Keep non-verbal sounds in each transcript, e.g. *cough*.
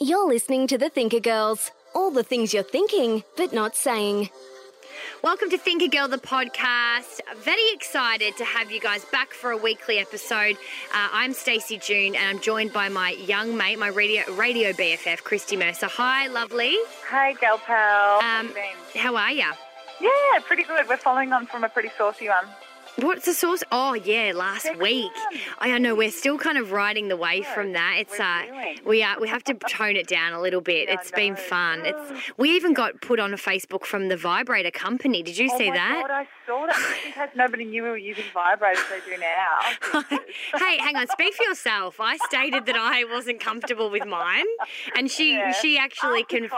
You're listening to the Thinker Girls. All the things you're thinking, but not saying. Welcome to Thinker Girl, the podcast. Very excited to have you guys back for a weekly episode. Uh, I'm Stacey June, and I'm joined by my young mate, my radio radio BFF, Christy Mercer. Hi, lovely. Hi, gal pal. Um, how are you? yeah, pretty good. We're following on from a pretty saucy one. What's the source? Oh yeah, last Second week. I know we're still kind of riding the wave from that. It's uh, we are we have to *laughs* tone it down a little bit. I It's been fun. It's *gasps* we even got put on a Facebook from the Vibrator company. Did you oh see that? God, That. Just in case nobody knew we were using vibrators, they do now. *laughs* hey, hang on. Speak for yourself. I stated that I wasn't comfortable with mine, and she Yeah. she actually can. it.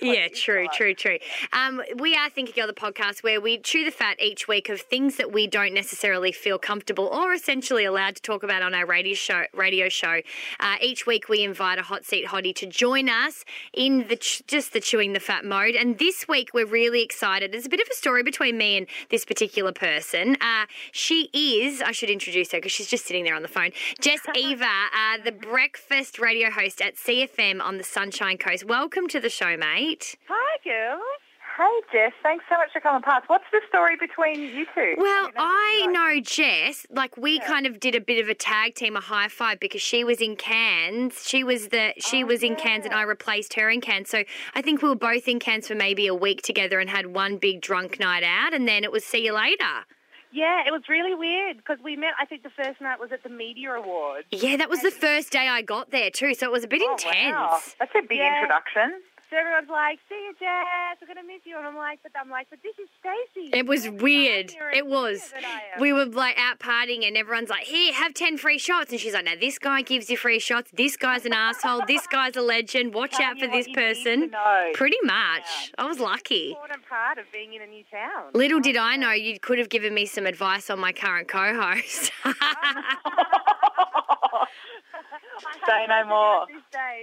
Yeah, please, true, true, true. Um, we are Thinker Girl, the podcast, where we chew the fat each week of things that we don't necessarily feel comfortable or essentially allowed to talk about on our radio show. Radio show. Uh, each week, we invite a hot seat hottie to join us in the ch- just the chewing the fat mode. And this week, we're really excited. There's a bit of a story between me and this particular person. Uh, she is. I should introduce her because she's just sitting there on the phone. Jess *laughs* Eva, uh, the breakfast radio host at CFM on the Sunshine Coast. Welcome to the show, mate. Hi, girls. Hey, Jess. Thanks so much for coming past. What's the story between you two? Well, didn't know I know Jess. Like we kind of did a bit of a tag team, a high five, because she was in Cairns. She was the she Oh, was in Cairns, and I replaced her in Cairns. So I think we were both in Cairns for maybe a week together, and had one big drunk night out, and then it was see you later. Yeah, it was really weird because we met. I think the first night was at the Media Awards. Yeah, that was the first day I got there too, so it was a bit Oh, intense. wow. That's a big Yeah. introduction. So everyone's like, "See you, Jess. We're gonna miss you." And I'm like, "But I'm like, but this is Stacey. It was You're weird. It was. bigger than I am." We were like out partying, and everyone's like, "Here, have ten free shots." And she's like, "Now this guy gives you free shots. This guy's an asshole. This guy's a legend. Watch Tell out for this you need to person." Pretty much. I was lucky. important part of being in a new town. Little did I know you could have given me some advice on my current co-host. *laughs* *laughs* Say no more.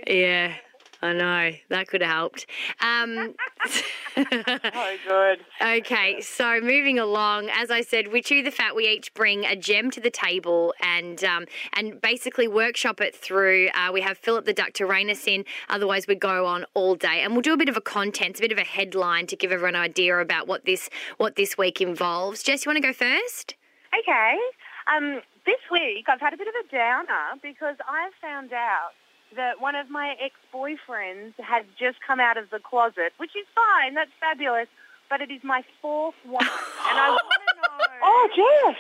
Yeah, I know that could have helped. Um, *laughs* *laughs* Oh, good. Okay, so moving along, as I said, we chew the fat. We each bring a gem to the table and um, and basically workshop it through. Uh, we have Philip the Duck to rein us in. Otherwise, we go on all day, and we'll do a bit of a content, a bit of a headline to give everyone an idea about what this what this week involves. Jess, you want to go first? Okay. Um, this week I've had a bit of a downer because I've found out that one of my ex-boyfriends had just come out of the closet, which is fine. That's fabulous. But it is my fourth one, and I want to *laughs* know. Oh, Jess.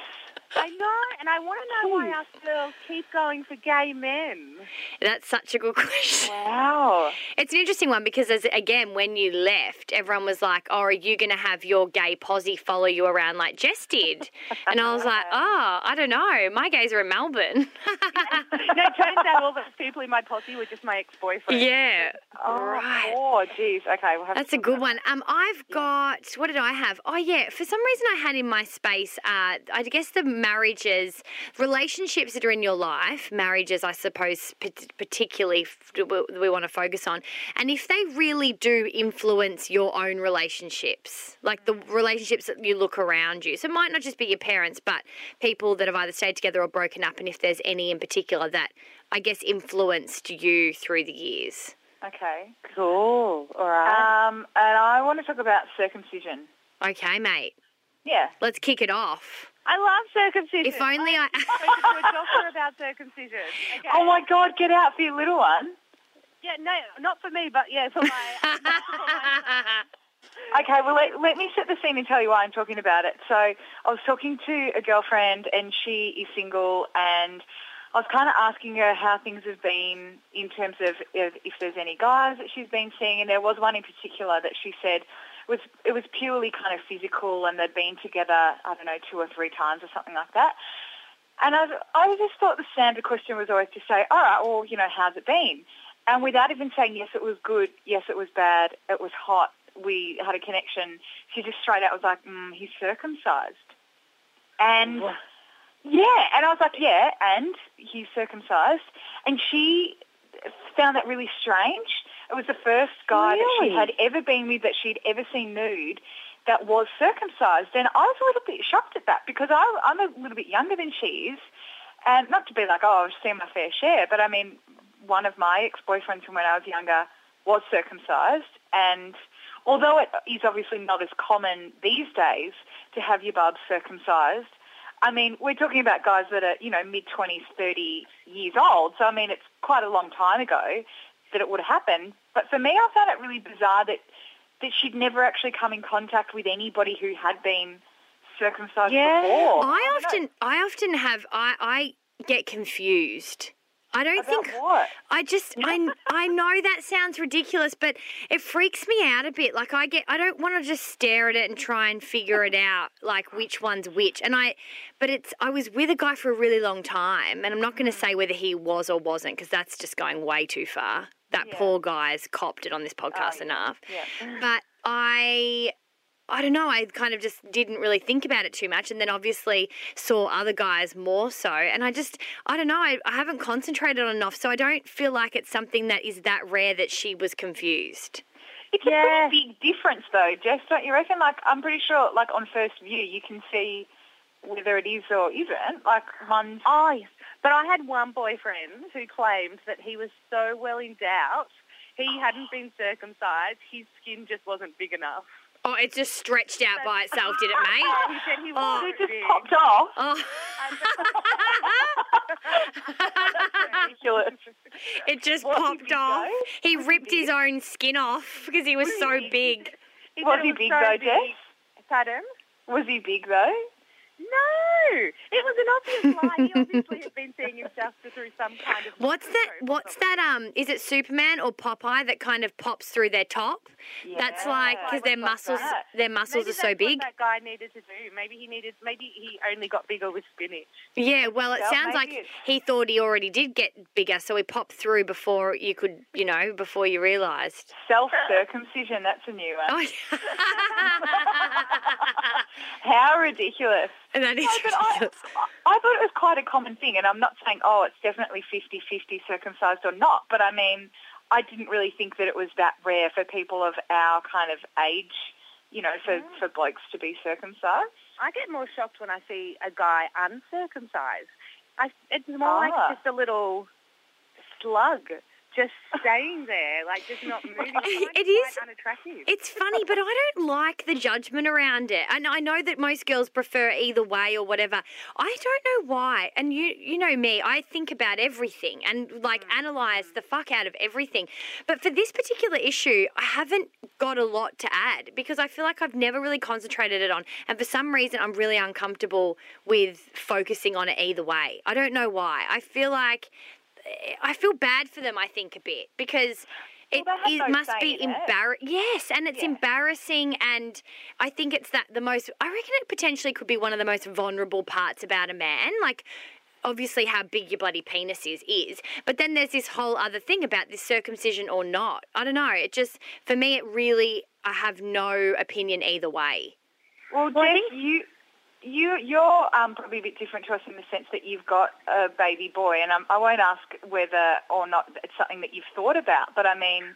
I know, and I want to know why our girls keep going for gay men. That's such a good question. Wow. It's an interesting one because, as again, when you left, everyone was like, "Oh, are you going to have your gay posse follow you around like Jess did?" And I was like, *laughs* "Oh, I don't know. My gays are in Melbourne." no, it turns out all the people in my posse were just my ex-boyfriend. yeah, Oh, right. Oh, geez. Okay, we'll have That's a good one. Um, I've got what did I have? Oh yeah, for some reason I had in my space. Uh, I guess the marriages, relationships that are in your life, marriages, I suppose, particularly we, we want to focus on, and if they really do influence your own relationships, like the relationships that you look around you. So it might not just be your parents, but people that have either stayed together or broken up, and if there's any in particular that I guess influenced you through the years. Okay. Cool. All right. Um, and I want to talk about circumcision. Okay, mate. Yeah. Let's kick it off. I love circumcision. If only I. I spoke to a doctor about circumcision. Okay. Oh my God, get out for your little one. Yeah, no, not for me, but yeah, for my. *laughs* *laughs* Okay, well, let, let me set the scene and tell you why I'm talking about it. So I was talking to a girlfriend and she is single and I was kind of asking her how things have been in terms of if, if there's any guys that she's been seeing and there was one in particular that she said was it was purely kind of physical and they'd been together, I don't know, two or three times or something like that. And I, I just thought the standard question was always to say, all right, well, you know, how's it been? And without even saying, yes, it was good, yes, it was bad, it was hot, we had a connection, she just straight out was like, mm, he's circumcised. And yeah, and I was like, yeah, and he's circumcised. And she found that really strange. It was the first guy that she had ever been with that she'd ever seen nude that was circumcised. And I was a little bit shocked at that because I, I'm a little bit younger than she is. And not to be like, oh, I've seen my fair share, but I mean, one of my ex-boyfriends from when I was younger was circumcised. And although it is obviously not as common these days to have your bubs circumcised, I mean, we're talking about guys that are, you know, mid-20s, 30 years old. So, I mean, it's quite a long time ago that it would have happened. But for me, I found it really bizarre that, that she'd never actually come in contact with anybody who had been circumcised Yeah. before. I know. often, I often have, I, I get confused. I don't About think. what? I just, I, *laughs* I know that sounds ridiculous, but it freaks me out a bit. Like I get, I don't want to just stare at it and try and figure it out, like which one's which. And I, but it's, I was with a guy for a really long time, and I'm not going to mm. say whether he was or wasn't because that's just going way too far. That poor guy's copped it on this oh, podcast enough. Yeah. *sighs* But I I don't know, I kind of just didn't really think about it too much and then obviously saw other guys more so and I just I don't know, I, I haven't concentrated on enough so I don't feel like it's something that is that rare that she was confused. It's Yeah. a pretty big difference, though, Jess, don't you reckon? Like, I'm pretty sure, like, on first view, you can see whether it is or isn't. Like, one's... Oh, yes. But I had one boyfriend who claimed that he was so well endowed, he hadn't oh. been circumcised, his skin just wasn't big enough. Oh, it just stretched out by itself, did it, mate? *laughs* He said he Oh. was It just big. popped off. Oh. Ridiculous. *laughs* it just Was he popped off. though? He ripped his own skin off because he was so big. He Was he big, so though, big. Jess? Pardon? Was he big, though? No, it was an obvious lie. He obviously had been seeing himself through some kind of. What's that? What's that? Um, is it Superman or Popeye that kind of pops through their top? Yeah, That's like because their muscles, that? their muscles Maybe are so big. That guy needed to do. Maybe he needed. Maybe he only got bigger with spinach. Yeah, well, it Well, sounds like it's- he thought he already did get bigger, so he popped through before you could, you know, before you realised. Self-circumcision, that's a new one. Oh, *laughs* How ridiculous. And that is No, I. I thought it was quite a common thing, and I'm not saying, oh, it's definitely 50-50 circumcised or not, but I mean, I didn't really think that it was that rare for people of our kind of age, you know, for, for blokes to be circumcised. I get more shocked when I see a guy uncircumcised. I, it's more Ah. like just a little slug just staying there, like just not *laughs* moving. It is- unattractive. It's funny, but I don't like the judgment around it. And I know that most girls prefer either way or whatever. I don't know why. And you you know me, I think about everything and like mm. analyze the fuck out of everything. But for this particular issue, I haven't got a lot to add because I feel like I've never really concentrated it on. And for some reason I'm really uncomfortable with focusing on it either way. I don't know why. I feel like I feel bad for them, I think, a bit because it, Well, it no must be embarrassing. Yes, and it's Yeah. embarrassing, and I think it's that the most. I reckon it potentially could be one of the most vulnerable parts about a man, like. Obviously, how big your bloody penis is is, but then there's this whole other thing about this circumcision or not. I don't know. It just for me, it really. I have no opinion either way. Well, Well, I think- you, you, you're um, probably a bit different to us in the sense that you've got a baby boy, and um, I won't ask whether or not it's something that you've thought about, but I mean...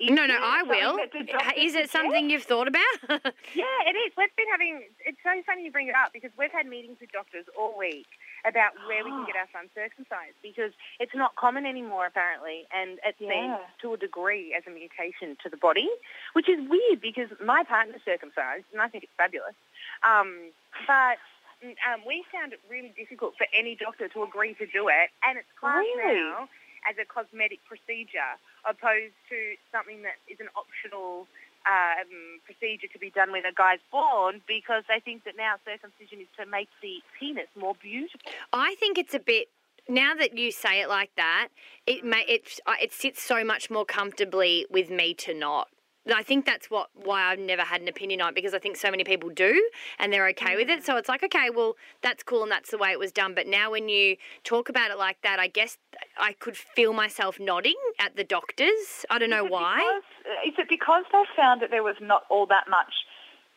is No, no, I will. that the doctor Is it suggests? something you've thought about? *laughs* Yeah, it is. We've been having. It's so funny you bring it up because we've had meetings with doctors all week about where we can get *gasps* our son circumcised because it's not common anymore apparently, and it's seen Yeah. to a degree as a mutation to the body, which is weird because my partner's circumcised and I think it's fabulous. Um, but um, we found it really difficult for any doctor to agree to do it, and it's classed Really? now as a cosmetic procedure opposed to something that is an optional um, procedure to be done when a guy's born because they think that now circumcision is to make the penis more beautiful. I think it's a bit. Now that you say it like that, it may it uh, it sits so much more comfortably with me to not I think that's what why I've never had an opinion on it because I think so many people do and they're okay with Mm. it. So it's like, okay, well, that's cool and that's the way it was done. But now when you talk about it like that, I guess I could feel myself nodding at the doctors. I don't know why. Because, is it because they found that there was not all that much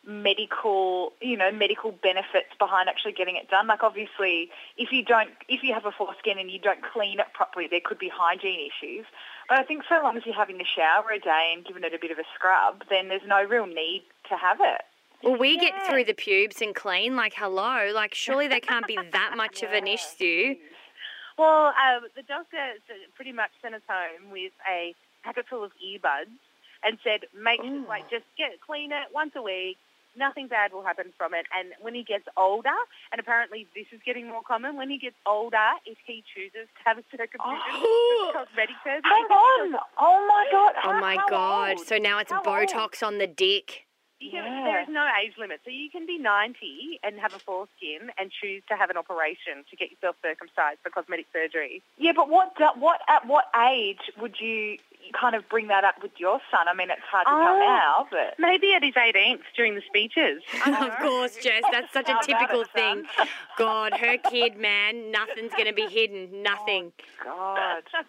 medical, you know, medical benefits behind actually getting it done? Like obviously, if you don't, if you have a foreskin and you don't clean it properly, there could be hygiene issues. But I think so long as you're having the shower a day and giving it a bit of a scrub, then there's no real need to have it. Well, we get through the pubes and clean. Like, hello. Like, surely there can't be that *laughs* much of an issue. Well, um, the doctor pretty much sent us home with a packet full of earbuds and said, make sure, like, just get clean it once a week. Nothing bad will happen from it. And when he gets older, and apparently this is getting more common, when he gets older, if he chooses to have a circumcision, Oh. cosmetic surgery, Hang on! Oh my god! Oh my how God. old? So now it's How old? Botox on the dick. Can, Yeah. There is no age limit. So you can be 90 and have a foreskin and choose to have an operation to get yourself circumcised for cosmetic surgery. Yeah, but what do- what at what age would you kind of bring that up with your son? I mean, it's hard to tell Oh. now, but Maybe at his 18th during the speeches. *laughs* of course, Jess. That's such a typical it, thing. God, her kid, man, nothing's going to be hidden. *laughs* Oh, nothing. God. *laughs*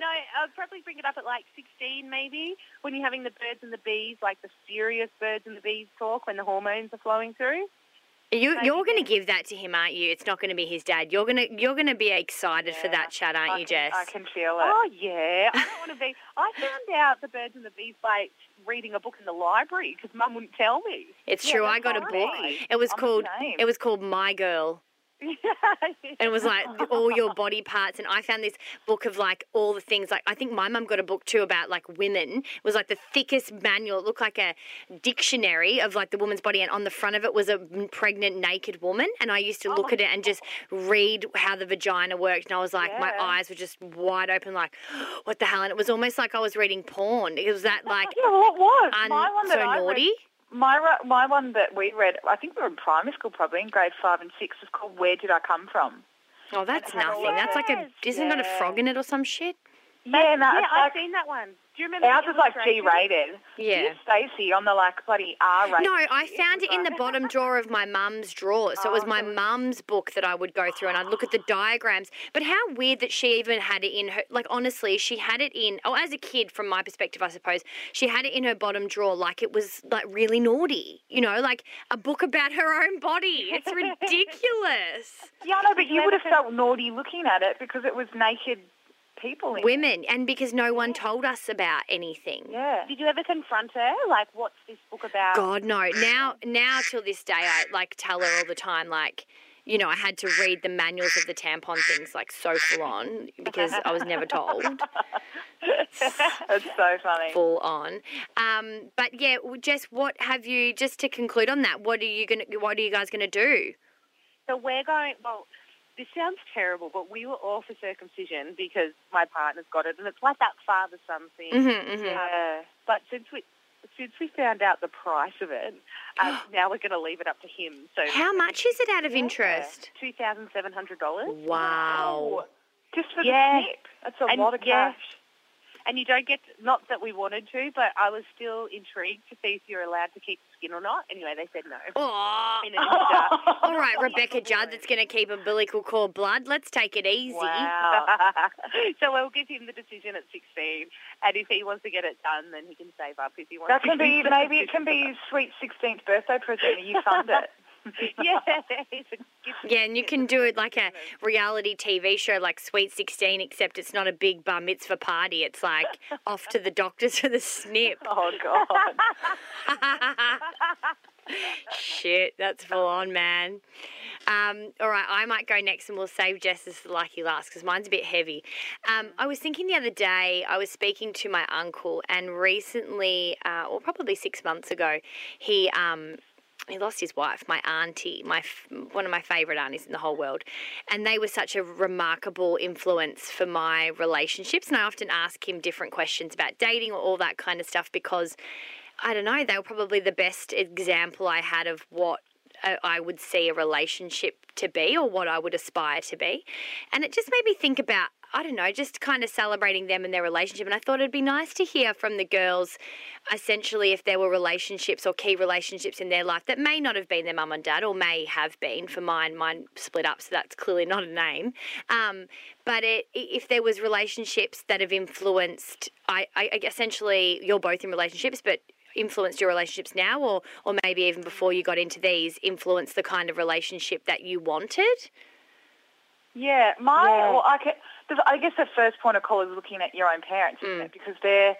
no, I'd probably bring it up at like 16 maybe, when you're having the birds and the bees, like the serious birds and the bees talk when the hormones are flowing through. You, Maybe you're going to give that to him, aren't you? It's not going to be his dad. You're going to you're going to be excited for that chat, aren't I you, can, Jess? I can feel it. Oh, yeah. I don't want to be... *laughs* I found out the birds and the bees by reading a book in the library because Mum wouldn't tell me. It's Yeah, true. I that's got a all book. It was I'm called it was called My Girl. *laughs* And it was like all your body parts, and I found this book of like all the things. Like I think my mum got a book too about like women. It was like the thickest manual. It looked like a dictionary of like the woman's body, and on the front of it was a pregnant naked woman. And I used to look at it and just read how the vagina worked, and I was like, my eyes were just wide open, like, *gasps* what the hell? And it was almost like I was reading porn. It was that like *laughs* yeah, well, it was. un- my one so that I read- naughty. My my one that we read, I think we were in primary school probably, in grade five and six, was called "Where Did I Come From." Oh, that's nothing. That's like a isn't got a frog in it or some shit? Yeah, no, yeah, it's I've like, seen that one. Do you remember ours the was like? G-rated. Yeah. Dear Stacey on the like bloody R-rated. No, I found it in the bottom drawer of my mum's drawer. So it was oh, my mum's book that I would go through and I'd look at the diagrams. But how weird that she even had it in her, like, honestly, she had it in, oh, as a kid, from my perspective, I suppose, she had it in her bottom drawer like it was, like, really naughty. You know, like a book about her own body. It's *laughs* ridiculous. Yeah, no, but you would have felt naughty looking at it because it was naked people. It. Women, and because no one told us about anything. Yeah. Did you ever confront her? Like, what's this book about? God no. Now now till this day I like tell her all the time like you know, I had to read the manuals of the tampon things like so full on because I was never told. *laughs* *laughs* That's so funny. Full on. Um, but yeah, Jess, what have you just to conclude on that? What are you gonna? What are you guys gonna do? So we're going, well, this sounds terrible, but we were all for circumcision because my partner's got it, and it's like that father-son thing. Mm-hmm, mm-hmm. But since we since we found out the price of it, *gasps* um, now we're going to leave it up to him. So How much is it out of interest? Two thousand seven hundred dollars. Wow. Just for Yeah. the snip. That's a And lot of yeah. cash. And you don't get, not that we wanted to, but I was still intrigued to see if you're allowed to keep the skin or not. Anyway, they said no. In a ninja. *laughs* All right, Rebecca Judd, that's going to keep umbilical cord blood. Let's take it easy. Wow. *laughs* so we'll give him the decision at 16, and if he wants to get it done, then he can save up. If he wants That to can be maybe it can be his sweet sixteenth birthday present. You fund it. *laughs* *laughs* yeah. it's a gift. Yeah, and you can do it like a reality TV show like Sweet 16, except it's not a big bar mitzvah party. It's like *laughs* off to the doctors for the snip. Oh God. *laughs* Shit, that's full on, man. Um, all right, I might go next and we'll save Jess's lucky last because mine's a bit heavy. Um, I was thinking the other day, I was speaking to my uncle, and recently, uh, or probably six months ago, he. Um, he lost his wife, my auntie, my one of my favourite aunties in the whole world, and they were such a remarkable influence for my relationships. And I often ask him different questions about dating or all that kind of stuff because I don't know, they were probably the best example I had of what uh, I would see a relationship to be or what I would aspire to be. And it just made me think about I don't know, just kind of celebrating them and their relationship. And I thought it'd be nice to hear from the girls, essentially, if there were relationships or key relationships in their life that may not have been their mum and dad or may have been. For mine, mine split up, so that's clearly not a name. Um, but it, if there was relationships that have influenced, I, I essentially, you're both in relationships, but influenced your relationships now, or or maybe even before you got into these, influenced the kind of relationship that you wanted. Yeah, my Yeah. well, I, can, I guess the first point of call is looking at your own parents, isn't mm. it? Because they're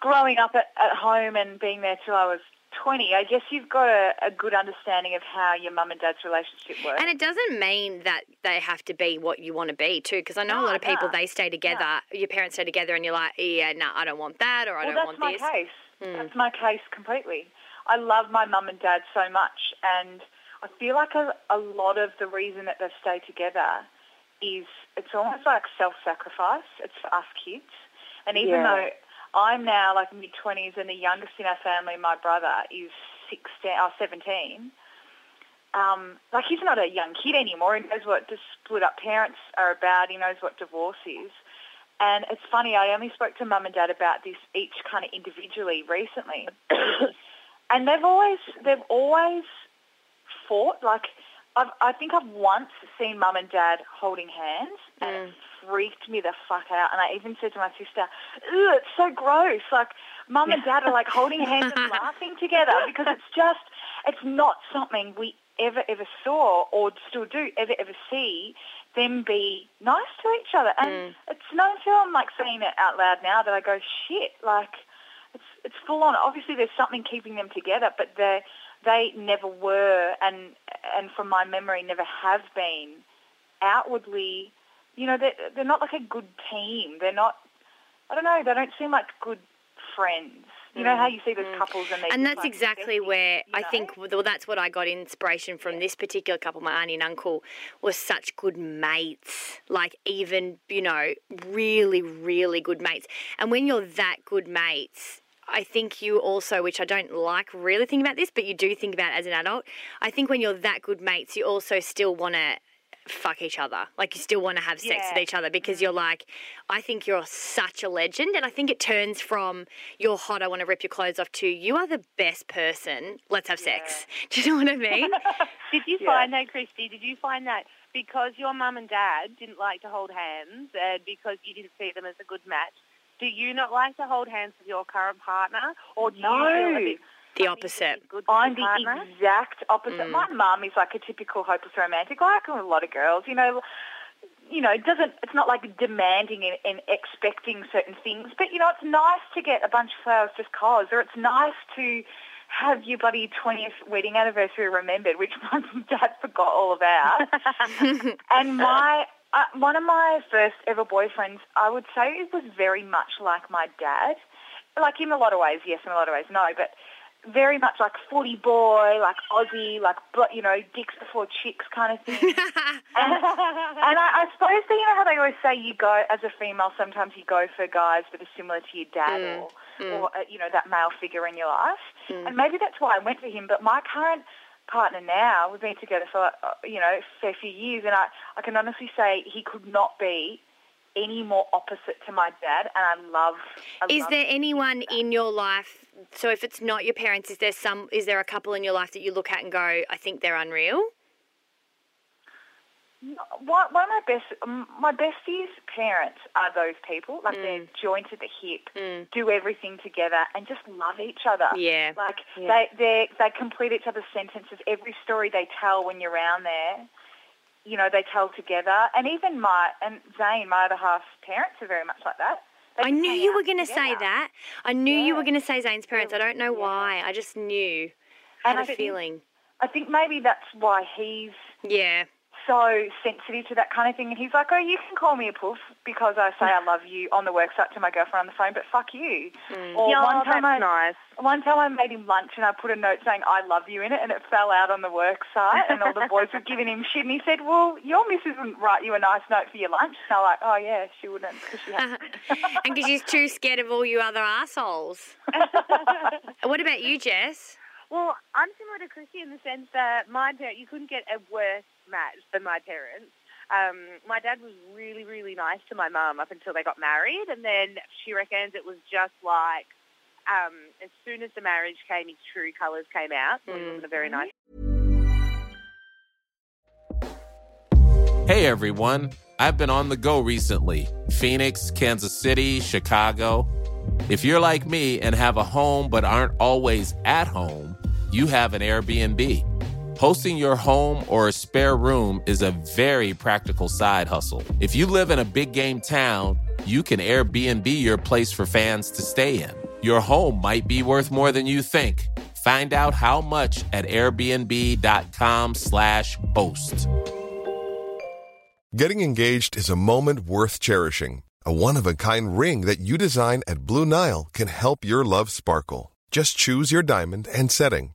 growing up at, at home and being there till I was 20. I guess you've got a, a good understanding of how your mum and dad's relationship works. And it doesn't mean that they have to be what you want to be too, because I know a lot of people no, they stay together. Your parents stay together, and you're like, yeah, no, I don't want that, or I well, don't want this. that's my case. Hmm. That's my case completely. I love my mum and dad so much, and I feel like a, a lot of the reason that they've stayed together is it's almost like self-sacrifice. It's for us kids, and even Yeah. though I'm now like mid twenties, and the youngest in our family, my brother, is sixteen or seventeen. Um, like he's not a young kid anymore. He knows what the split up parents are about. He knows what divorce is. And it's funny, I only spoke to mum and dad about this each kind of individually recently. *coughs* and they've always, they've always fought. Like, I've, I think I've once seen mum and dad holding hands and it mm. freaked me the fuck out. And I even said to my sister, Ew, it's so gross. Like, mum and dad are like holding hands and *laughs* laughing together because it's just, it's not something we ever, ever saw or still do ever, ever see them be nice to each other. And mm. it's not until I'm like saying it out loud now that I go, shit, like, it's, it's full on. Obviously there's something keeping them together, but they're they never were and and from my memory never have been outwardly, you know, they're, they're not like a good team. They're not, I don't know, they don't seem like good friends. You know how mm, you see those mm. couples and they And that's like, exactly where I know? think well, that's what I got inspiration from this particular couple, my auntie and uncle, were such good mates. Like even, you know, really, really good mates. And when you're that good mates, I think you also, which I don't like really thinking about this, but you do think about it as an adult. I think when you're that good mates, you also still want to fuck each other. Like you still want to have sex with each other because mm-hmm. you're like, I think you're such a legend. And I think it turns from you're hot, I want to rip your clothes off to you are the best person. Let's have sex. *laughs* Do you know what I mean? *laughs* Did you Yeah. find that, Christy? Did you find that because your mum and dad didn't like to hold hands and because you didn't see them as a good match, do you not like to hold hands with your current partner, or do No. you feel a bit The opposite. is good for I'm the partner? exact opposite. Mm. My mum is like a typical hopeless romantic, like a lot of girls. You know, you know, it doesn't. It's not like demanding and, and expecting certain things, but you know, it's nice to get a bunch of flowers just cause, or it's nice to have your bloody 20th wedding anniversary remembered, which *laughs* my dad forgot all about. *laughs* and my uh, one of my first ever boyfriends, I would say, it was very much like my dad. Like in a lot of ways, yes, in a lot of ways, no, but very much like footy boy, like Aussie, like you know, dicks before chicks kind of thing. *laughs* and and I, I suppose that you know how they always say you go as a female. Sometimes you go for guys that are similar to your dad or or uh, you know that male figure in your life. And maybe that's why I went for him. But my current partner now, we've been together for uh, you know for a few years, and I I can honestly say he could not be any more opposite to my dad, and I love. I Is love there anyone in your life? So if it's not your parents, is there some? Is there a couple in your life that you look at and go, I think they're unreal? One, one of my best, m- my besties' parents are those people. Like Mm. they're joined at the hip, do everything together, and just love each other. Yeah. Like they they they complete each other's sentences. Every story they tell when you're around there, you know, they tell together. And even my and Zane, my other half's parents are very much like that. They I knew you were going to say that. I knew you were going to say Zane's parents. I don't know why. I just knew. I And had I a think- feeling. I think maybe that's why he's Yeah. So sensitive to that kind of thing. And he's like, oh, you can call me a poof because I say I love you on the work site to my girlfriend on the phone, but fuck you. Mm. Or Yeah, one time that's I, nice. One time I made him lunch and I put a note saying I love you in it and it fell out on the work site and all the boys were giving him shit and he said, well, your missus wouldn't write you a nice note for your lunch. And I'm like, oh yeah, she wouldn't because she has *laughs* and because she's too scared of all you other assholes. *laughs* what about you, Jess? Well, I'm similar to Chrissy in the sense that my parents, you couldn't get a worse match than my parents. um, my dad was really, really nice to my mum up until they got married, and then she reckons it was just like um, as soon as the marriage came, his true colours came out. So he wasn't a very nice. Hey everyone, I've been on the go recently Phoenix, Kansas City, Chicago. If you're like me and have a home but aren't always at home, you have an Airbnb. Hosting your home or a spare room is a very practical side hustle. If you live in a big game town, you can Airbnb your place for fans to stay in. Your home might be worth more than you think. Find out how much at airbnb.com/slash host. Getting engaged is a moment worth cherishing. A one of a kind ring that you design at Blue Nile can help your love sparkle. Just choose your diamond and setting.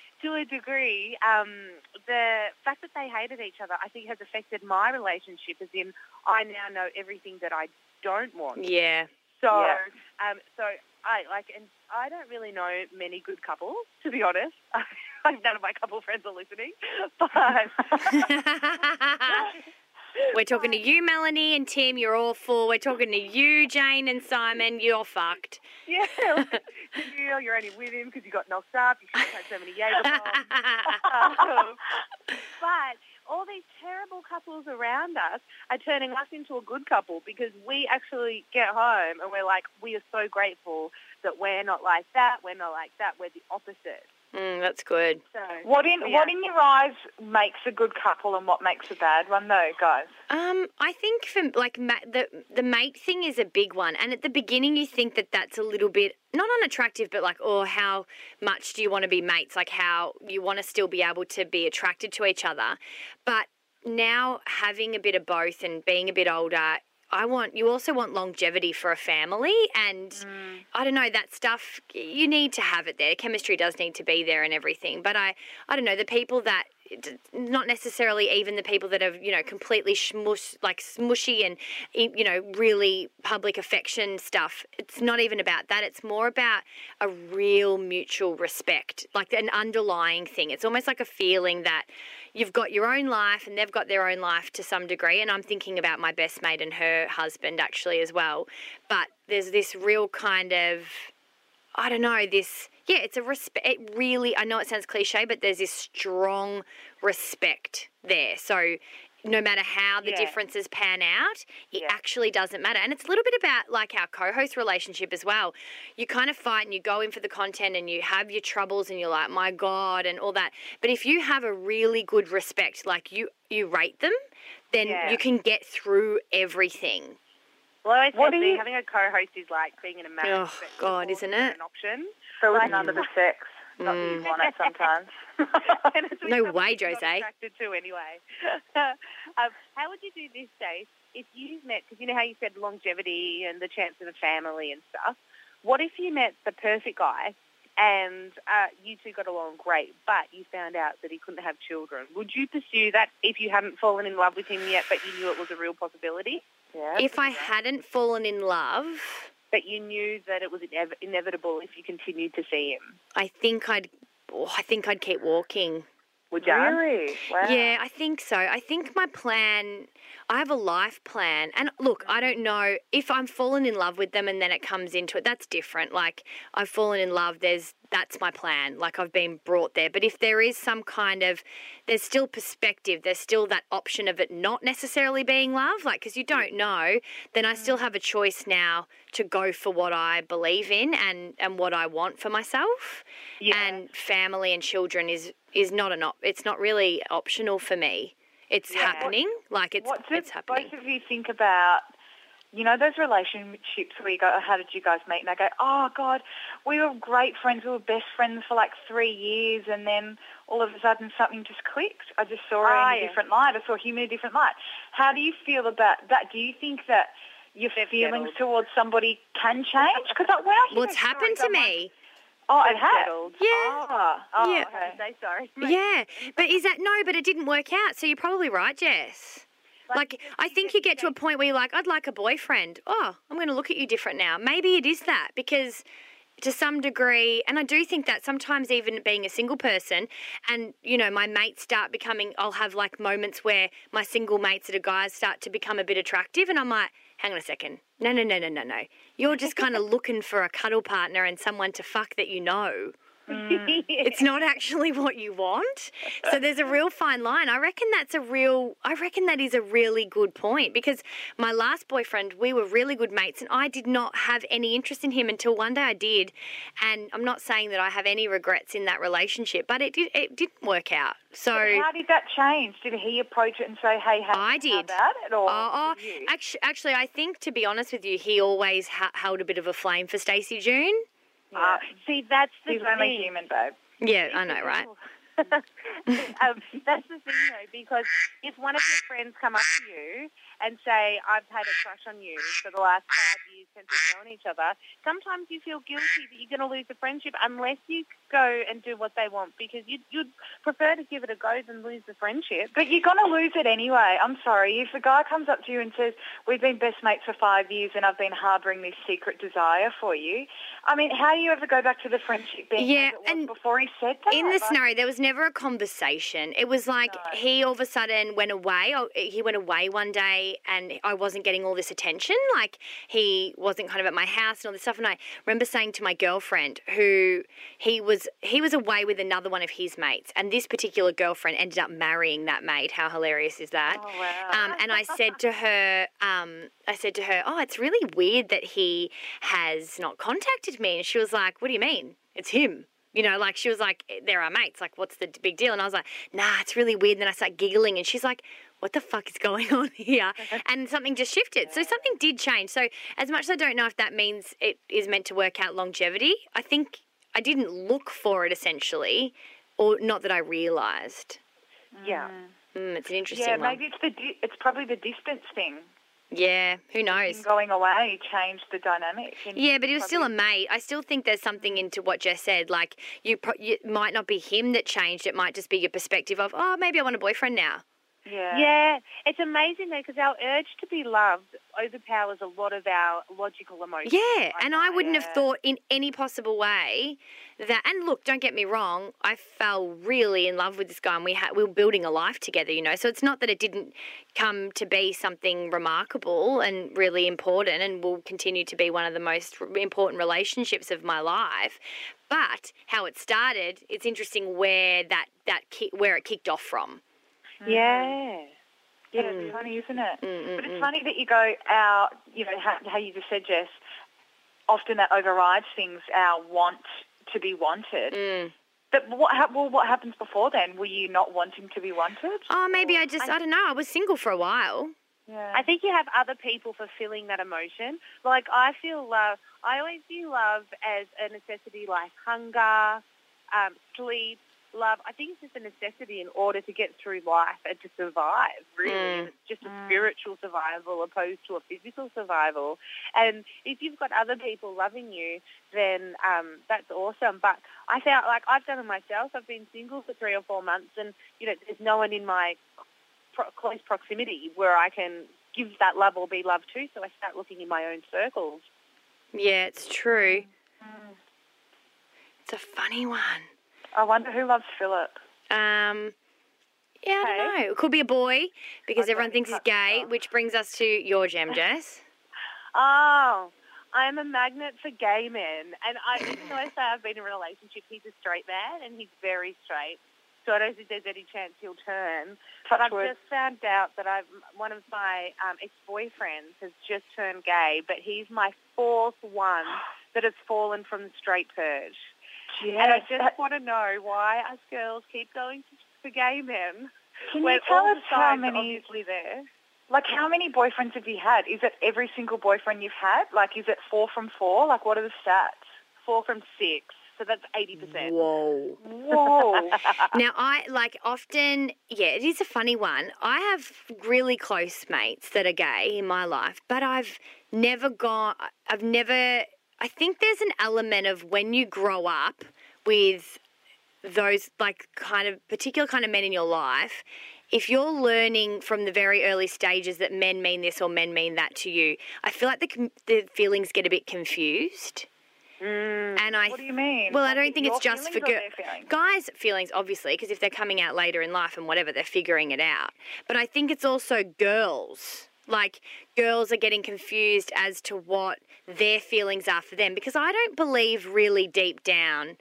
to a degree, um, the fact that they hated each other, I think, has affected my relationship. As in, I now know everything that I don't want. Yeah. So, Yeah. um, so I like, and I don't really know many good couples, to be honest. *laughs* None of my couple friends are listening, *laughs* but *laughs* We're talking to you, Melanie and Tim. You're all four. We're talking to you, Jane and Simon. You're fucked. yeah, *laughs* you, you're only with him because you got knocked up. You should have had so many Jaeger bombs. *laughs* *laughs* But all these terrible couples around us are turning us into a good couple because we actually get home and we're like, we are so grateful that we're not like that, we're not like that, we're the opposite. Mm, that's good. So What in yeah. what in your eyes makes a good couple and what makes a bad one, though, guys? Um, I think for like ma- the the mate thing is a big one, and at the beginning you think that that's a little bit not unattractive, but like, oh, how much do you want to be mates? Like, how you want to still be able to be attracted to each other, but now having a bit of both and being a bit older. I want you also want longevity for a family and mm. I don't know that stuff you need to have it there. Chemistry does need to be there and everything but I I don't know the people that not necessarily even the people that are you know completely smush like smushy and you know really public affection stuff. It's not even about that. It's more about a real mutual respect like an underlying thing. It's almost like a feeling that you've got your own life and they've got their own life to some degree and I'm thinking about my best mate and her husband actually as well. But there's this real kind of I don't know, this, yeah, it's a respect. It really, I know it sounds cliche, but there's this strong respect there. So no matter how the Yeah. differences pan out, it Yeah. actually doesn't matter. And it's a little bit about like our co host relationship as well. You kind of fight and you go in for the content and you have your troubles and you're like, my God, and all that. But if you have a really good respect, like you, you rate them, then Yeah. you can get through everything. Well, I always What say you- having a co-host is like being in a marriage. Oh, but God, isn't isn't it? An option. So is Like- *laughs* none of the sex. Not that you want it sometimes. *laughs* No way, you're not Jose. Attracted to anyway. *laughs* um, how would you do this, Dave? If you met, because you know how you said longevity and the chance of a family and stuff. What if you met the perfect guy and uh, you two got along great, but you found out that he couldn't have children? Would you pursue that if you hadn't fallen in love with him yet, but you knew it was a real possibility? Yeah. If I hadn't fallen in love, But you knew that it was inev- inevitable if you continued to see him. I think I'd, oh, I think I'd keep walking. Would you? Really? Wow. Yeah, I think so. I think my plan, I have a life plan. And look, I don't know if I'm fallen in love with them and then it comes into it, that's different. Like I've fallen in love, there's that's my plan. Like I've been brought there. But if there is some kind of there's still perspective, there's still that option of it not necessarily being love, like cuz you don't know, then I still mm. have a choice now to go for what I believe in and and what I want for myself. Yeah. And family and children is is not an op- it's not really optional for me. It's Yeah. happening. Like it's what it's happening. both of you think about? You know those relationships where you go, "How did you guys meet?" And I go, "Oh God, we were great friends. We were best friends for like three years, and then all of a sudden something just clicked. I just saw her Ah, in a yeah. different light. I saw him in a different light. How do you feel about that? Do you think that your They've feelings settled. towards somebody can change? Because I Well, it's happened to like, me. Oh, it has. settled. Yeah. Ah, Oh, Yeah. I say sorry. *laughs* Yeah, but is that no? But it didn't work out. So you're probably right, Jess. Like, I think you get to a point where you're like, I'd like a boyfriend. Oh, I'm going to look at you different now. Maybe it is that because to some degree, and I do think that sometimes even being a single person and, you know, my mates start becoming, I'll have like moments where my single mates that are guys start to become a bit attractive and I'm like, hang on a second. No, no, no, no, no, no. You're just kind of looking for a cuddle partner and someone to fuck that you know. Mm. *laughs* It's not actually what you want. So there's a real fine line. I reckon that's a real I reckon that is a really good point because my last boyfriend, we were really good mates and I did not have any interest in him until one day I did. And I'm not saying that I have any regrets in that relationship, but it did it didn't work out. So How did that change? Did he approach it and say, "Hey, how, I did. about it?" Or uh-uh. Oh, oh, actually, actually, I think to be honest with you, he always ha- held a bit of a flame for Stacey June. Uh, see, that's the He's thing. only human, babe. Yeah, I know, right? *laughs* um, that's the thing, though, because if one of your friends come up to you and say, "I've had a crush on you for the last five years since we've known each other," sometimes you feel guilty that you're going to lose the friendship unless you go and do what they want because you'd, you'd prefer to give it a go than lose the friendship. But you're going to lose it anyway. I'm sorry. If a guy comes up to you and says, we've been best mates for five years and I've been harbouring this secret desire for you, I mean, how do you ever go back to the friendship being Yeah, as it was and before he said that? In the Like, scenario, there was never a conversation. It was like he all of a sudden went away. He went away one day, and I wasn't getting all this attention. Like he wasn't kind of at my house and all this stuff. And I remember saying to my girlfriend, who he was, he was away with another one of his mates, and this particular girlfriend ended up marrying that mate. How hilarious is that? Oh, wow. Um, and I said to her, um, I said to her, oh, it's really weird that he has not contacted me. And she was like, what do you mean? It's him. You know, like she was like, they're our mates. Like, what's the big deal? And I was like, nah, it's really weird. And then I started giggling, and she's like, what the fuck is going *laughs* on here? *laughs* and something just shifted. So something did change. So as much as I don't know if that means it is meant to work out longevity, I think I didn't look for it essentially, or not that I realised. Yeah. Mm, it's an interesting yeah, one. maybe it's the di- it's probably the distance thing. Yeah, who Him knows? going away changed the dynamic. Yeah, but he was still a mate. I still think there's something into what Jess said. Like you, pro- you might not be him that changed. It might just be your perspective of, oh, maybe I want a boyfriend now. Yeah. Yeah, it's amazing though because our urge to be loved overpowers a lot of our logical emotions. Yeah, and I wouldn't have thought in any possible way that. And look, don't get me wrong. I fell really in love with this guy, and we had we were building a life together. You know, so it's not that it didn't come to be something remarkable and really important, and will continue to be one of the most important relationships of my life. But how it started, it's interesting where that that ki- where it kicked off from. Yeah. Yeah, Mm. it's funny, isn't it? But it's funny that you go out, you know, how, how you just said, Jess. Often that overrides things. Our want to be wanted. Mm. But what? hap- Well, what happens before then? Were you not wanting to be wanted? Oh, maybe I just I don't know. I was single for a while. Yeah. I think you have other people fulfilling that emotion. Like I feel love. I always view love as a necessity, like hunger, um, sleep, love. I think it's just a necessity in order to get through life and to survive. Really, Mm. it's just a spiritual survival opposed to a physical survival. And if you've got other people loving you, then um, that's awesome. But I felt like I've done it myself. I've been single for three or four months, and you know, there's no one in my pro- close proximity where I can give that love or be loved to. So I start looking in my own circles. Yeah, it's true. Mm. It's a funny one. I wonder who loves Philip. Um, yeah, I don't know. It could be a boy because everyone thinks he's that's gay, which brings us to your gem, *laughs* Jess. Oh, I'm a magnet for gay men. And I, even though I say I've been in a relationship, he's a straight man and he's very straight. So I don't think there's any chance he'll turn. But I've just found out that I've one of my um, ex-boyfriends has just turned gay, but he's my fourth one that has fallen from the straight purge. And I just that- want to know why us girls keep going to, for gay men Can when you tell all us how many? obviously there. Like, how many boyfriends have you had? Is it every single boyfriend you've had? Like, is it four from four? Like, what are the stats? Four from six, so that's eighty percent. Whoa. Whoa. *laughs* now, I like often, yeah, it is a funny one. I have really close mates that are gay in my life, but I've never gone. I've never. I think there's an element of when you grow up with those like kind of particular kind of men in your life. If you're learning from the very early stages that men mean this or men mean that to you, I feel like the the feelings get a bit confused. Mm, and I What do you mean? well, I don't think it's just for girls. Guys' feelings, obviously, because if they're coming out later in life and whatever, they're figuring it out. But I think it's also girls. Like, girls are getting confused as to what their feelings are for them. Because I don't believe really deep down,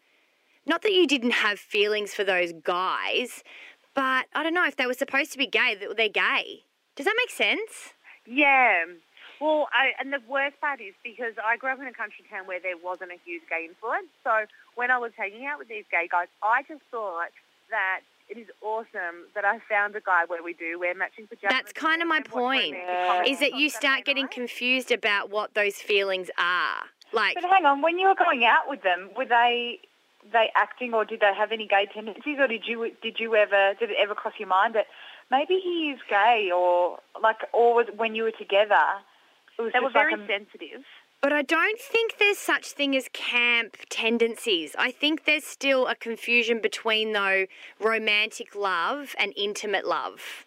not that you didn't have feelings for those guys, but I don't know if they were supposed to be gay, that they're gay. Does that make sense? Yeah. Well, I, and the worst part is because I grew up in a country town where there wasn't a huge gay influence. So when I was hanging out with these gay guys, I just thought that it is awesome that I found a guy where we do wear matching pajamas. That's kind of my point. romantic comedies Is that you start getting night. confused about what those feelings are. Like, But hang on, when you were going out with them, were they they acting or did they have any gay tendencies, or did you did you ever did it ever cross your mind that maybe he is gay, or like, or was, when you were together, it was They were just like very a, sensitive. But I don't think there's such thing as camp tendencies. I think there's still a confusion between though romantic love and intimate love.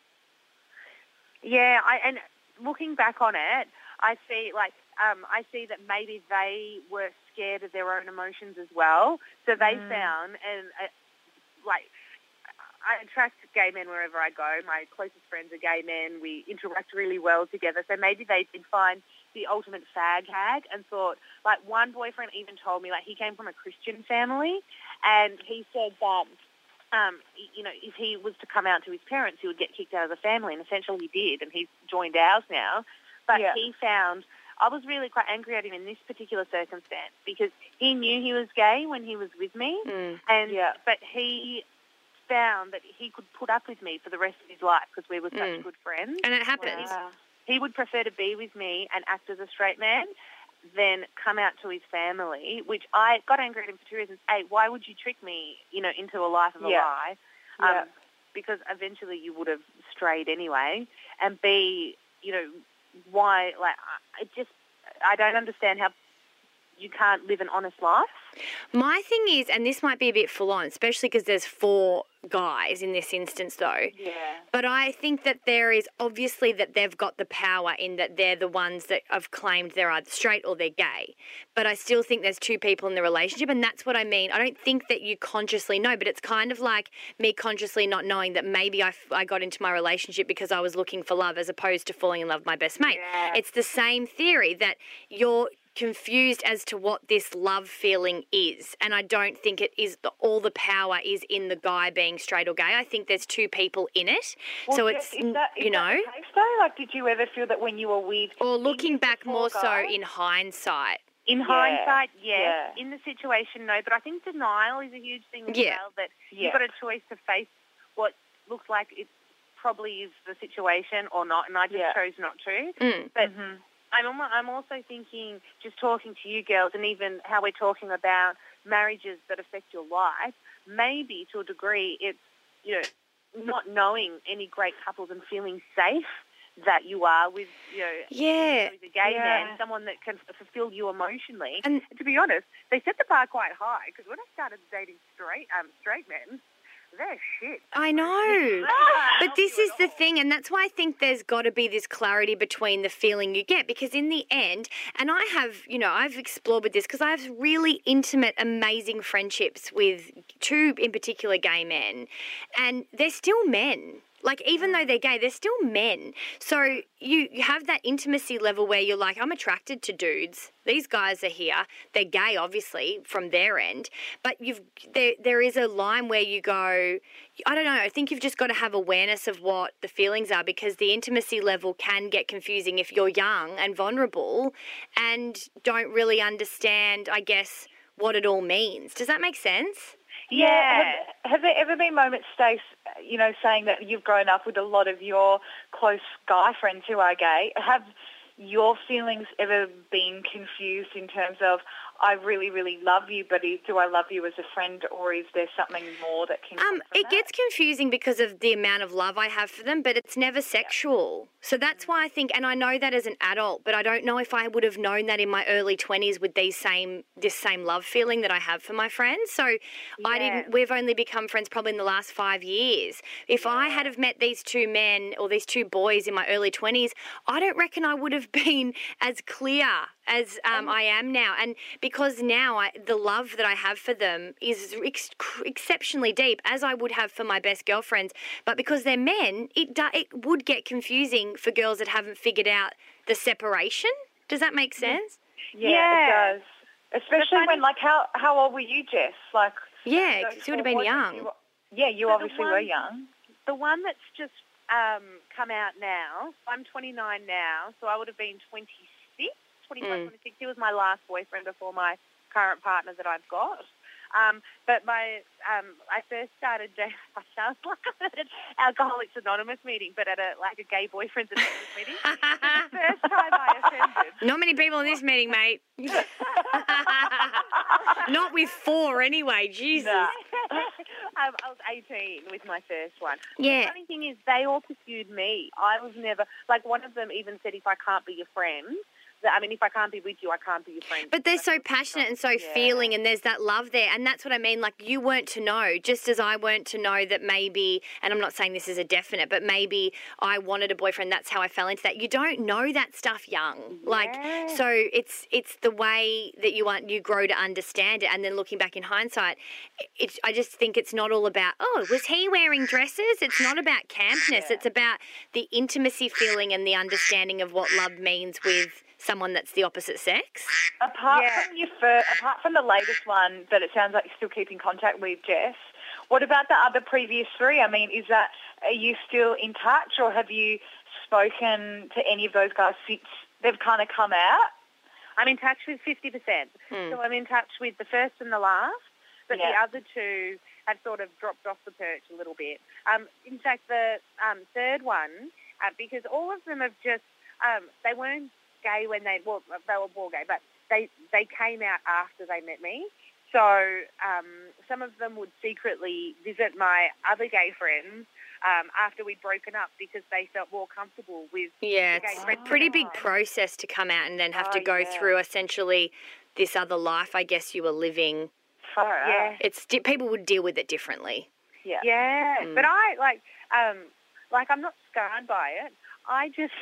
Yeah, I, and looking back on it, I see like um, I see that maybe they were scared of their own emotions as well. So they found and uh, like I attract gay men wherever I go. My closest friends are gay men. We interact really well together. So maybe they did find the ultimate fag hag and thought like one boyfriend even told me like he came from a Christian family and he said that um, you know, if he was to come out to his parents, he would get kicked out of the family, and essentially he did, and he's joined ours now. But Yeah. he found, I was really quite angry at him in this particular circumstance because he knew he was gay when he was with me, Mm. and Yeah. but he found that he could put up with me for the rest of his life because we were such Mm. good friends. And it happens. Wow. He would prefer to be with me and act as a straight man than come out to his family, which I got angry at him for two reasons. A, why would you trick me, you know, into a life of a Yeah. lie? Yeah. Um, because eventually you would have strayed anyway. And B, you know, why, like, I I just, I don't understand how you can't live an honest life. My thing is, and this might be a bit full on, especially because there's four guys in this instance though. Yeah. But I think that there is obviously that they've got the power in that they're the ones that have claimed they're either straight or they're gay. But I still think there's two people in the relationship, and that's what I mean. I don't think that you consciously know, but it's kind of like me consciously not knowing that maybe I, f- I got into my relationship because I was looking for love as opposed to falling in love with my best mate. Yeah. It's the same theory that you're confused as to what this love feeling is and i don't think it is the, all the power is in the guy being straight or gay i think there's two people in it Well, so Jess, it's is that, is you know the case, though? Like, did you ever feel that when you were with or looking back four more so in hindsight In Yeah, hindsight, yes. yeah. In the situation, no. But I think denial is a huge thing as Yeah. well. That Yeah. you've got a choice to face what looks like it probably is the situation or not, and I just Yeah. chose not to. Mm. But Mhm. I'm, I'm also thinking, just talking to you girls, and even how we're talking about marriages that affect your life. Maybe to a degree, it's you know not knowing any great couples and feeling safe that you are with you know yeah with a gay Yeah. man, someone that can fulfill you emotionally. And- to be honest, they set the bar quite high because when I started dating straight um, straight men, they're shit. i know *laughs* But this is the thing, and that's why I think there's got to be this clarity between the feeling you get because, in the end, and I have, you know, I've explored with this because I have really intimate, amazing friendships with two, in particular, gay men, and they're still men. Like, even though mm. they're gay, they're still men. So you, you have that intimacy level where you're like, I'm attracted to dudes. These guys are here. They're gay, obviously, from their end. But you've there there is a line where you go, I don't know, I think you've just got to have awareness of what the feelings are because the intimacy level can get confusing if you're young and vulnerable and don't really understand, I guess, what it all means. Does that make sense? Yeah. Have, have there ever been moments, Stace, you know, saying that you've grown up with a lot of your close guy friends who are gay? Have your feelings ever been confused in terms of, I really, really love you, but do I love you as a friend or is there something more that can come Um, it that? gets confusing because of the amount of love I have for them, but it's never sexual. So that's why I think, and I know that as an adult, but I don't know if I would have known that in my early twenties with these same this same love feeling that I have for my friends. So I didn't. We've only become friends probably in the last five years. If I had have met these two men or these two boys in my early twenties, I don't reckon I would have *laughs* been as clear as um, I am now. And because now I, the love that I have for them is ex- exceptionally deep, as I would have for my best girlfriends. But because they're men, it do, it would get confusing for girls that haven't figured out the separation. Does that make sense? Yeah, Yeah. it does. Especially funny- when, like, how how old were you, Jess? Like, Yeah, so- 'cause you would have been young. you- yeah, you So the obviously were young. The one that's just um, come out now, I'm 29 now, so I would have been 26, 25, Mm. 26. He was my last boyfriend before my current partner that I've got. Um, but my, um, I first started *laughs* dating. I sound like I'm at an Alcoholics Anonymous meeting, but at a like a gay boyfriends Anonymous meeting. the *laughs* first time I offended. Not many people in this meeting, mate. *laughs* Not with four, anyway. Jesus. Nah. um, I was 18 with my first one. Yeah. The funny thing is, they all pursued me. I was never like one of them. Even said, "If I can't be your friend, I mean, if I can't be with you, I can't be your friend." But they're so passionate and so Yeah. feeling, and there's that love there. And that's what I mean. Like, you weren't to know, just as I weren't to know that maybe, and I'm not saying this is a definite, but maybe I wanted a boyfriend. That's how I fell into that. You don't know that stuff young. Like, so it's it's the way that you want you grow to understand it. And then looking back in hindsight, it, I just think it's not all about, oh, was he wearing dresses? It's not about campness. It's about the intimacy feeling and the understanding of what love means with someone that's the opposite sex. Apart Yeah. from your fir- apart from the latest one that it sounds like you're still keeping contact with, Jess, what about the other previous three? I mean, is that are you still in touch, or have you spoken to any of those guys since they've kind of come out? I'm in touch with 50%. Hmm. So I'm in touch with the first and the last, but the other two have sort of dropped off the perch a little bit. Um, in fact, the um, third one, uh, because all of them have just, um, they weren't gay when they, well, they were born gay, but they, they came out after they met me. So um, some of them would secretly visit my other gay friends um, after we'd broken up because they felt more comfortable with Yeah, it's a pretty big Oh. process to come out and then have to Oh, go yeah. through essentially this other life. I guess you were living. Out. Yeah. It's people would deal with it differently. Yeah. Yeah, Mm. but I like, um, like I'm not scarred by it. I just,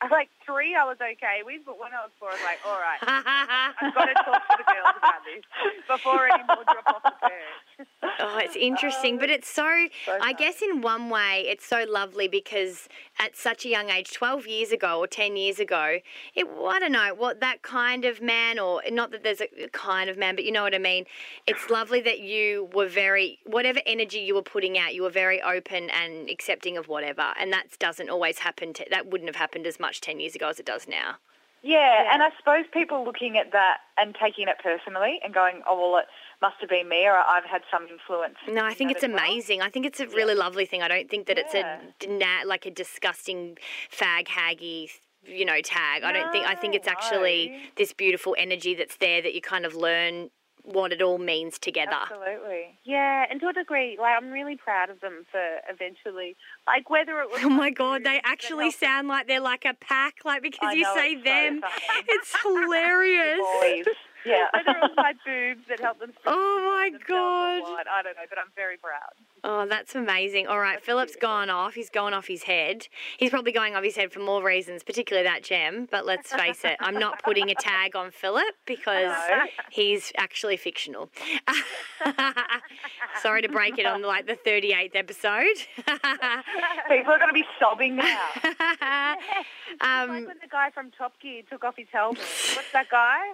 *laughs* like three I was okay with, but when I was four, I was like, all right, *laughs* I've got to talk to the girls about this before any more drop off the perch. *laughs* Oh, it's *laughs* interesting, but it's so, so I guess in one way, it's so lovely because at such a young age, 12 years ago or 10 years ago, it, I don't know, what that kind of man, or not that there's a kind of man, but you know what I mean. It's lovely that you were very, whatever energy you were putting out, you were very open and accepting of whatever. And that doesn't always happen, to, that wouldn't have happened as much 10 years ago as it does now. Yeah, and I suppose people looking at that and taking it personally and going, oh, well, it must have been me or I've had some influence. No, I think it's as well. amazing. I think it's a really lovely thing. I don't think that it's a like a disgusting fag haggy you know tag. I don't think I think it's No, actually no. this beautiful energy that's there that you kind of learn what it all means together. Absolutely. Yeah, and to a degree, like I'm really proud of them for eventually, like whether it was. Oh my god, they actually sound like they're like a pack, like because you say it's them. funny. *laughs* It's *laughs* hilarious. Yeah. Whether it was my boobs that helped them. *laughs* Oh my God. I don't know, but I'm very proud. Oh, that's amazing. All right, Philip's gone off. He's gone off his head. He's probably going off his head for more reasons, particularly that gem. But let's face it, I'm not putting a tag on Philip because No. he's actually fictional. *laughs* Sorry to break it on like the 38th episode. *laughs* People are going to be sobbing now. *laughs* like um, when the guy from Top Gear took off his helmet. What's that guy?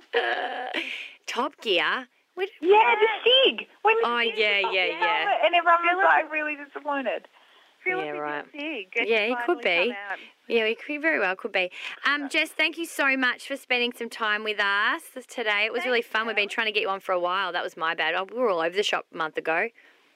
Top Gear. Yeah, the Stig. When the Oh, Stig yeah, yeah, yeah. And everyone was like really disappointed. Philip Yeah, right. big. Yeah, he could be. Yeah, we could very well could be. Um, Jess, thank you so much for spending some time with us today. It was really fun. We've been trying to get you on for a while. That was my bad. Oh, we were all over the shop a month ago.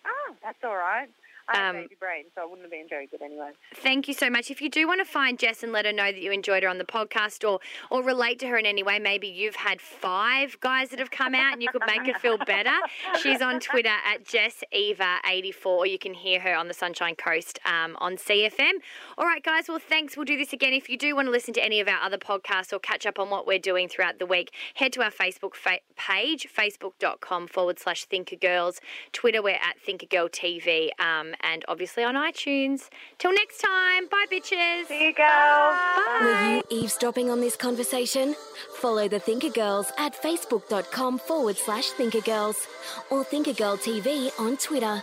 Oh, that's all right. I have Um, baby brain, so I wouldn't have been very good anyway. Thank you so much. If you do want to find Jess and let her know that you enjoyed her on the podcast or or relate to her in any way, maybe you've had five guys that have come out and you could make her feel better. She's on Twitter at JessEva84 or you can hear her on the Sunshine Coast um, on Sea FM. All right, guys, well, thanks. We'll do this again. If you do want to listen to any of our other podcasts or catch up on what we're doing throughout the week, head to our Facebook fa- page, facebook.com forward slash thinkergirls. Twitter, we're at thinkergirltv. Um, and obviously on iTunes. Till next time. Bye, bitches. See you, girls. Were you eavesdropping on this conversation? Follow the Thinker Girls at facebook.com forward slash thinkergirls or Thinkergirl TV on Twitter.